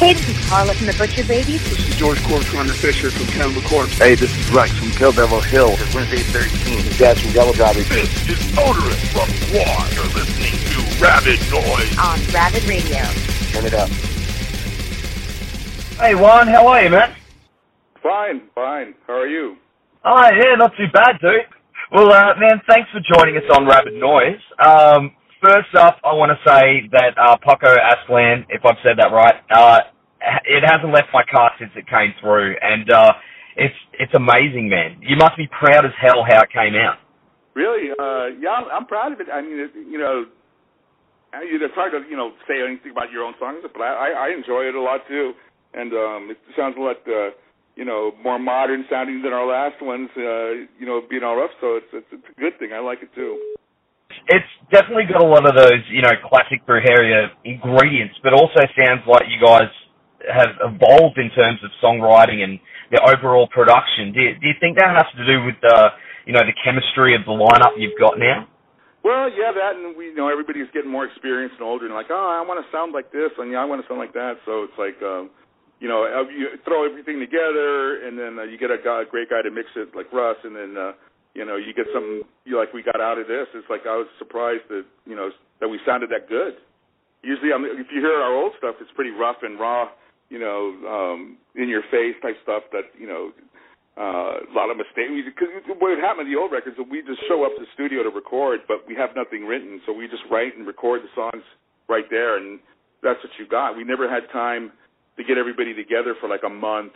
Hey, this is Carla from the Butcher Babies. This is George Corner Fisher from Cannibal Corpse. Hey, this is Rex from Kill Devil Hill. It's Wednesday 13. This is Dad from Devil Gobby. This is Oderus from GWAR. You're listening to Rabid Noise on Rabid Radio. Turn it up. Hey, Juan, how are you, man? Fine, fine. How are you? Oh, yeah, not too bad, dude. Well, uh, man, thanks for joining us on Rabid Noise. Um, first up, I want to say that uh, Pocho Aztlan, if I've said that right, uh, it hasn't left my car since it came through, and uh, it's it's amazing, man. You must be proud as hell how it came out. Really? Uh, yeah, I'm, I'm proud of it. I mean, it, you know, it's hard to you know say anything about your own songs, but I, I enjoy it a lot too, and um, it sounds a lot. Uh, you know, more modern sounding than our last ones, uh, you know, being all rough. So it's, it's it's a good thing. I like it too it's definitely got a lot of those, you know, classic Brujeria ingredients, but also sounds like you guys have evolved in terms of songwriting and the overall production. Do you, do you think that has to do with the, you know, the chemistry of the lineup you've got now? Well, yeah, that, and we you know everybody's getting more experienced and older, and like, oh, I want to sound like this, and yeah, I want to sound like that. So it's like, um, you know, you throw everything together, and then uh, you get a, guy, a great guy to mix it, like Russ, and then uh, you know, you get something you like we got out of this. It's like I was surprised that you know that we sounded that good. Usually, I mean, if you hear our old stuff, it's pretty rough and raw you know, um, in your face type stuff that, you know, uh, a lot of mistakes. Because what would happen the old records is we just show up to the studio to record, but we have nothing written, so we just write and record the songs right there, and that's what you got. We never had time to get everybody together for like a month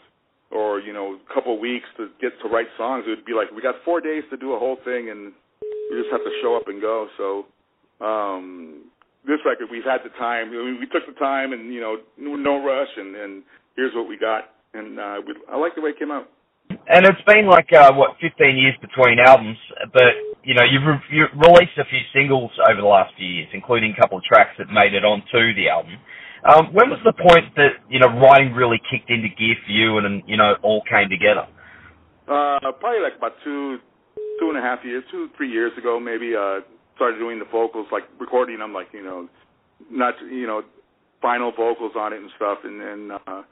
or you know a couple weeks to get to write songs. It would be like we got four days to do a whole thing, and we just have to show up and go. So um, this record, we've had the time. I mean, we took the time, and you know, no rush, and and here's what we got. And uh, we, I like the way it came out. And it's been like uh, what 15 years between albums, but you know you've, re- you've released a few singles over the last few years, including a couple of tracks that made it onto the album. Um, when was the point that you know writing really kicked into gear for you, and, and you know all came together? Uh, probably like about two, two and a half years, two three years ago, maybe. Uh, started doing the vocals, like recording them, like you know, not you know, final vocals on it and stuff, and then uh,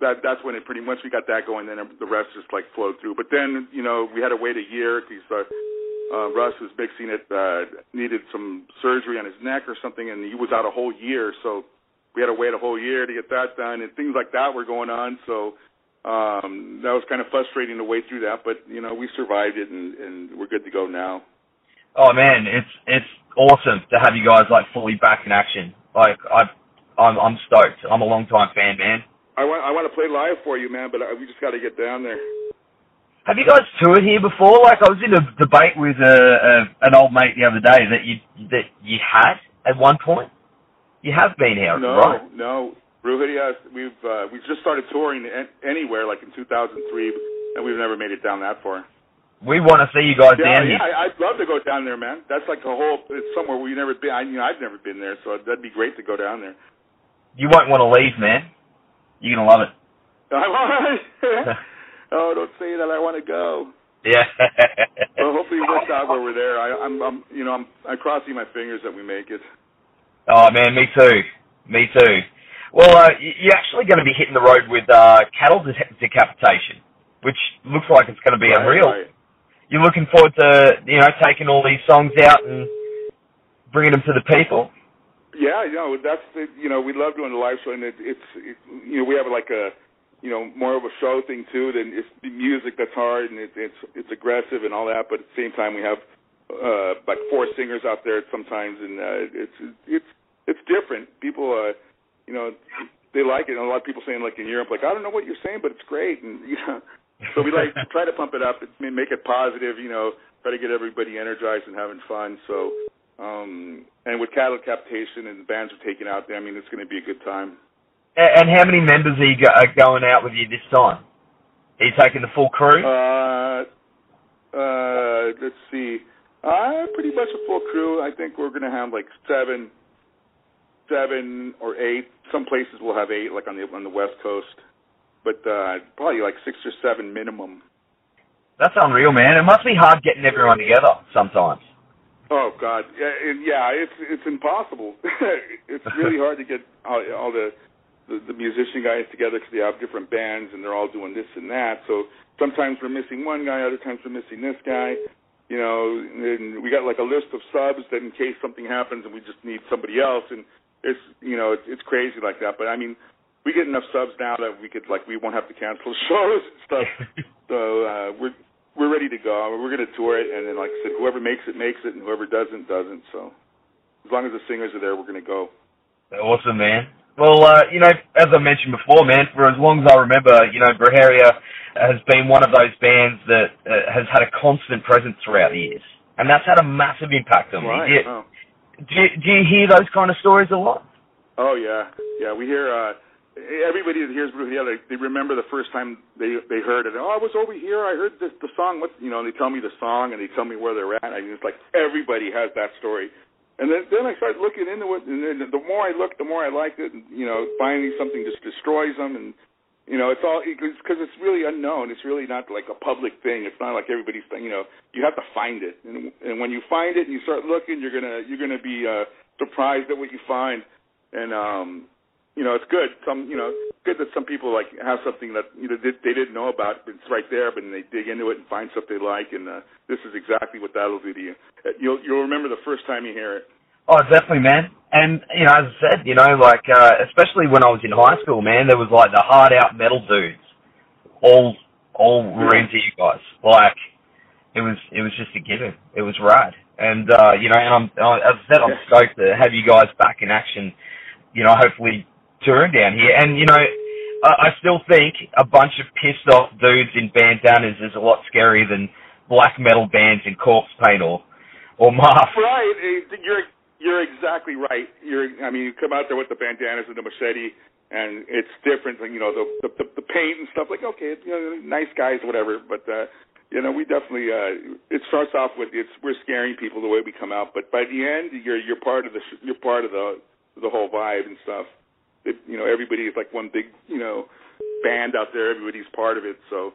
that that's when it pretty much we got that going. Then the rest just like flowed through. But then you know we had to wait a year because uh, uh, Russ was mixing it, uh, needed some surgery on his neck or something, and he was out a whole year. So we had to wait a whole year to get that done, and things like that were going on. So um, that was kind of frustrating to wait through that, but you know we survived it, and, and we're good to go now. Oh man, it's it's awesome to have you guys like fully back in action. Like I, I'm I'm stoked. I'm a long time fan, man. I want I want to play live for you, man, but I, we just got to get down there. Have you guys toured here before? Like I was in a debate with a, a an old mate the other day that you that you had at one point. You have been here, no, right? No, Brujeria, we've uh, we've just started touring anywhere like in 2003, and we've never made it down that far. We want to see you guys yeah, down yeah, here. Yeah, I'd love to go down there, man. That's like the whole. It's somewhere we've never been. I, you know, I've never been there, so that'd be great to go down there. You won't want to leave, man. You're gonna love it. oh, don't say that. I want to go. Yeah. well, hopefully it works out where we're there. I, I'm, I'm, you know, I'm, I'm crossing my fingers that we make it. Oh man, me too. Me too. Well, uh, you're actually going to be hitting the road with uh, cattle de- decapitation, which looks like it's going to be right, unreal. Right you're looking forward to you know taking all these songs out and bringing them to the people. Yeah, you know that's the you know we love doing the live show and it, it's it, you know we have like a you know more of a show thing too than it's the music that's hard and it, it's it's aggressive and all that, but at the same time we have uh like four singers out there sometimes and uh, it's it's it's different. People uh you know they like it and a lot of people saying like in Europe like I don't know what you're saying but it's great and you know so we like try to pump it up, make it positive, you know, try to get everybody energized and having fun. So, um, and with cattle decapitation and the bands are taking out there, I mean, it's going to be a good time. And how many members are you go- are going out with you this time? Are you taking the full crew? Uh, uh, let's see. Uh, pretty much a full crew. I think we're gonna have like seven, seven or eight. Some places will have eight, like on the on the West Coast, but uh, probably like six or seven minimum. That's unreal, man. It must be hard getting everyone together sometimes. Oh God, yeah, yeah, it's it's impossible. it's really hard to get all, all the, the the musician guys together because they have different bands and they're all doing this and that. So sometimes we're missing one guy, other times we're missing this guy. You know, and we got like a list of subs that in case something happens and we just need somebody else. And it's you know it's, it's crazy like that. But I mean, we get enough subs now that we could like we won't have to cancel shows and stuff. so uh, we're we're ready to go. We're going to tour it, and then, like I said, whoever makes it makes it, and whoever doesn't doesn't. So, as long as the singers are there, we're going to go. Awesome, man. Well, uh, you know, as I mentioned before, man, for as long as I remember, you know, Brujeria has been one of those bands that uh, has had a constant presence throughout the years, and that's had a massive impact on me. Right. Do you, Oh. do, you, do you hear those kind of stories a lot? oh yeah, yeah. We hear uh, everybody that hears Bruja, they, they remember the first time they they heard it. Oh, I was over here. I heard this the song. What you know? And they tell me the song, and they tell me where they're at. I mean, it's like everybody has that story. And then then I started looking into it, and then the more I looked, the more I liked it. And, you know, finally something just destroys them, and you know, it's all because it's really unknown. It's really not like a public thing. It's not like everybody's thing. You know, you have to find it, and and when you find it and you start looking, you're gonna you're gonna be uh, surprised at what you find. And um, you know, it's good. Some you know, it's good that some people like have something that you know they, they didn't know about, but it's right there. But then they dig into it and find stuff they like, and uh, this is exactly what that'll do to you. Uh, You'll you'll remember the first time you hear it. Oh, definitely, man. And you know, as I said, you know, like uh, especially when I was in high school, man, there was like the hard out metal dudes, all all were into you guys. Like it was it was just a given. It was rad. And uh, you know, and I'm as I said, I'm stoked to have you guys back in action. You know, hopefully touring down here. And you know, I, I still think a bunch of pissed off dudes in bandanas is a lot scarier than black metal bands in corpse paint or or mask. Right. eh, You're you're exactly right. You're I mean, you come out there with the bandanas and the machete and it's different than, you know, the the, the paint and stuff like okay, you know, nice guys whatever, but uh you know, we definitely uh it starts off with it's we're scaring people the way we come out, but by the end you're you're part of the you're part of the the whole vibe and stuff. It, you know, everybody is like one big, you know, band out there. Everybody's part of it. So,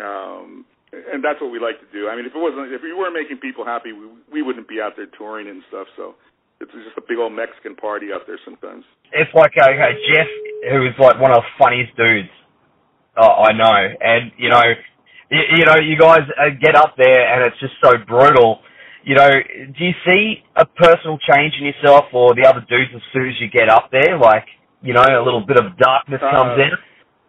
um, and that's what we like to do. I mean, if it wasn't, if we weren't making people happy, we we wouldn't be out there touring and stuff. So, it's just a big old Mexican party out there sometimes. it's like okay, Jeff, who is like one of the funniest dudes uh, I know, and you know, you, you know, you guys uh, get up there and it's just so brutal. You know, do you see a personal change in yourself or the other dudes as soon as you get up there? Like, you know, a little bit of darkness comes Uh, in.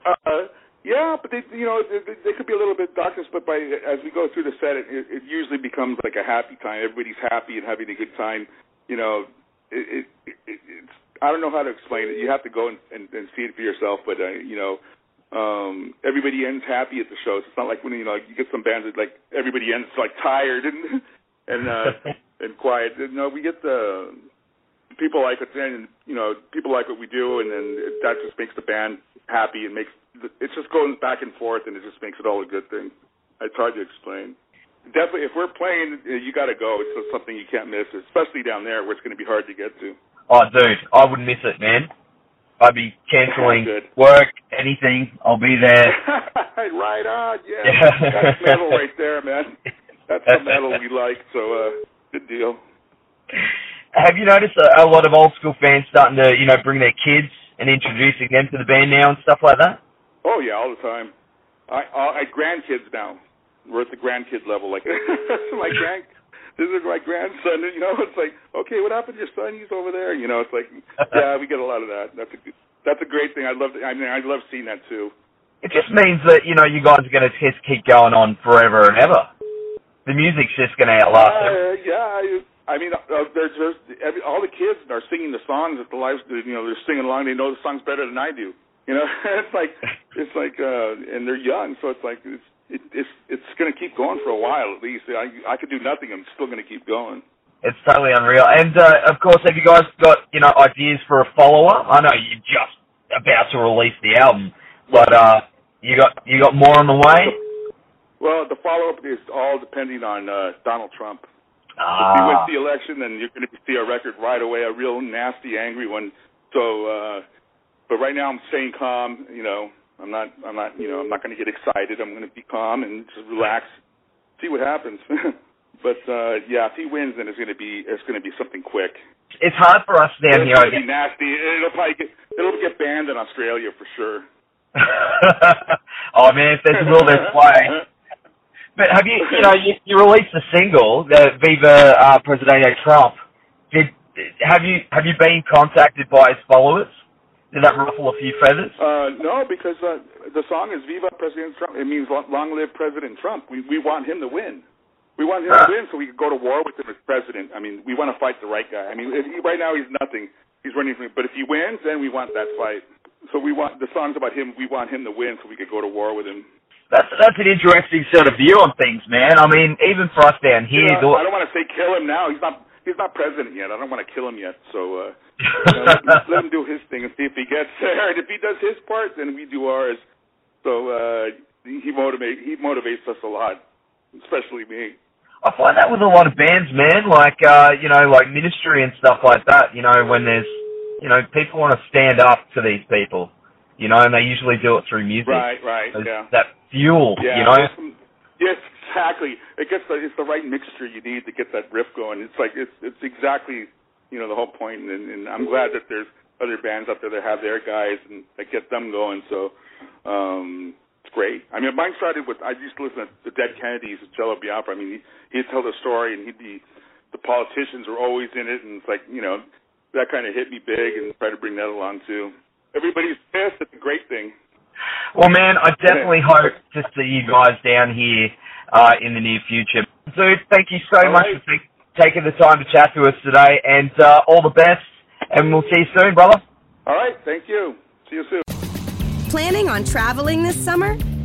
Uh, yeah, but they, you know, they, they could be a little bit of darkness, but by as we go through the set, it, it usually becomes like a happy time. Everybody's happy and having a good time. You know, it, it, it it's I don't know how to explain it. You have to go and, and, and see it for yourself. But uh, you know, um, everybody ends happy at the shows. It's not like when you know you get some bands that like everybody ends like tired and and uh, and quiet. No, we get the people like it, and you know, people like what we do, and then it, that just makes the band happy and makes it's just going back and forth, and it just makes it all a good thing. It's hard to explain. Definitely, if we're playing, uh, you got to go. It's just something you can't miss, especially down there where it's going to be hard to get to. Oh, dude, I wouldn't miss it, man. I'd be canceling work, anything. I'll be there. right on, yeah. Yeah. That's metal right there, man. That's the metal we like. So, uh, good deal. Have you noticed a, a lot of old school fans starting to, you know, bring their kids and introducing them to the band now and stuff like that? Oh yeah, all the time. I, I, I grandkids now. We're at the grandkid level. Like my grand, this is my grandson. You know, it's like, okay, what happened to your son? He's over there. You know, it's like, yeah, we get a lot of that. That's a good, that's a great thing. I love. I mean, I love seeing that too. It just means that, you know, you guys are going to just keep going on forever and ever. The music's just going to outlast. Uh, yeah, I, mean, uh, there's, there's every, all the kids are singing the songs at the live. You know, they're singing along. They know the songs better than I do. You know, it's like it's like, uh, and they're young, so it's like it's it, it's it's going to keep going for a while at least. I I could do nothing. I'm still going to keep going. It's totally unreal. And, uh, of course, have you guys got, you know, ideas for a follow-up? I know you're just about to to release the album. But uh, you got you got more on the way. Well, the follow up is all depending on uh, Donald Trump. If he Ah, wins the election, then you're going to see a record right away, a real nasty, angry one. So, uh, but right now I'm staying calm. You know, I'm not, I'm not, you know, I'm not going to get excited. I'm going to be calm and just relax, see what happens. but uh, yeah, if he wins, then it's going to be, it's going to be something quick. it's hard for us down It's here. I going to be nasty. It'll probably get, it'll get banned in Australia for sure. oh man, if there's will, there's way. But have you, you know, you, you released a single, the Viva uh, Presidente Trump. Did have you have you been contacted by his followers? Did that ruffle a few feathers? Uh, no, because uh, the song is "Viva President Trump." It means "Long, live President Trump." We we want him to win. We want him to Ah. win so we can go to war with him as president. I mean, we want to fight the right guy. I mean, he, right now he's nothing. He's running for, but if he wins, then we want that fight. So we want the songs about him. We want him to win so we could go to war with him. That's that's an interesting sort of view on things, man. I mean, even for us down here, Yeah, I don't want to say kill him now. He's not. He's not president yet. I don't want to kill him yet. So uh, you know, let, let him do his thing and see if he gets there. And if he does his part, then we do ours. So uh, he motivate he motivates us a lot, especially me. I find that with a lot of bands, man. Like uh, you know, like ministry and stuff like that. You know, when there's you know people want to stand up to these people, you know, and they usually do it through music. Right, right, There's yeah. That fuel, Yeah, you know. some- yes, exactly. It gets the, it's the right mixture you need to get that riff going. It's like it's it's exactly you know the whole point, and, and I'm glad that there's other bands out there that have their guys and that get them going. So um, it's great. I mean, mine started with I used to listen to the Dead Kennedys, Jello Biafra. I mean, he, he'd tell the story, and he'd be the politicians were always in it, and it's like you know that kind of hit me big, and try to bring that along too. Everybody's pissed. It's a great thing. Well, man, I definitely hope to see you guys down here uh, in the near future. Dude, thank you so All much right. for take, taking the time to chat to us today, and uh, all the best. And we'll see you soon, brother. All right, thank you. See you soon. Planning on traveling this summer?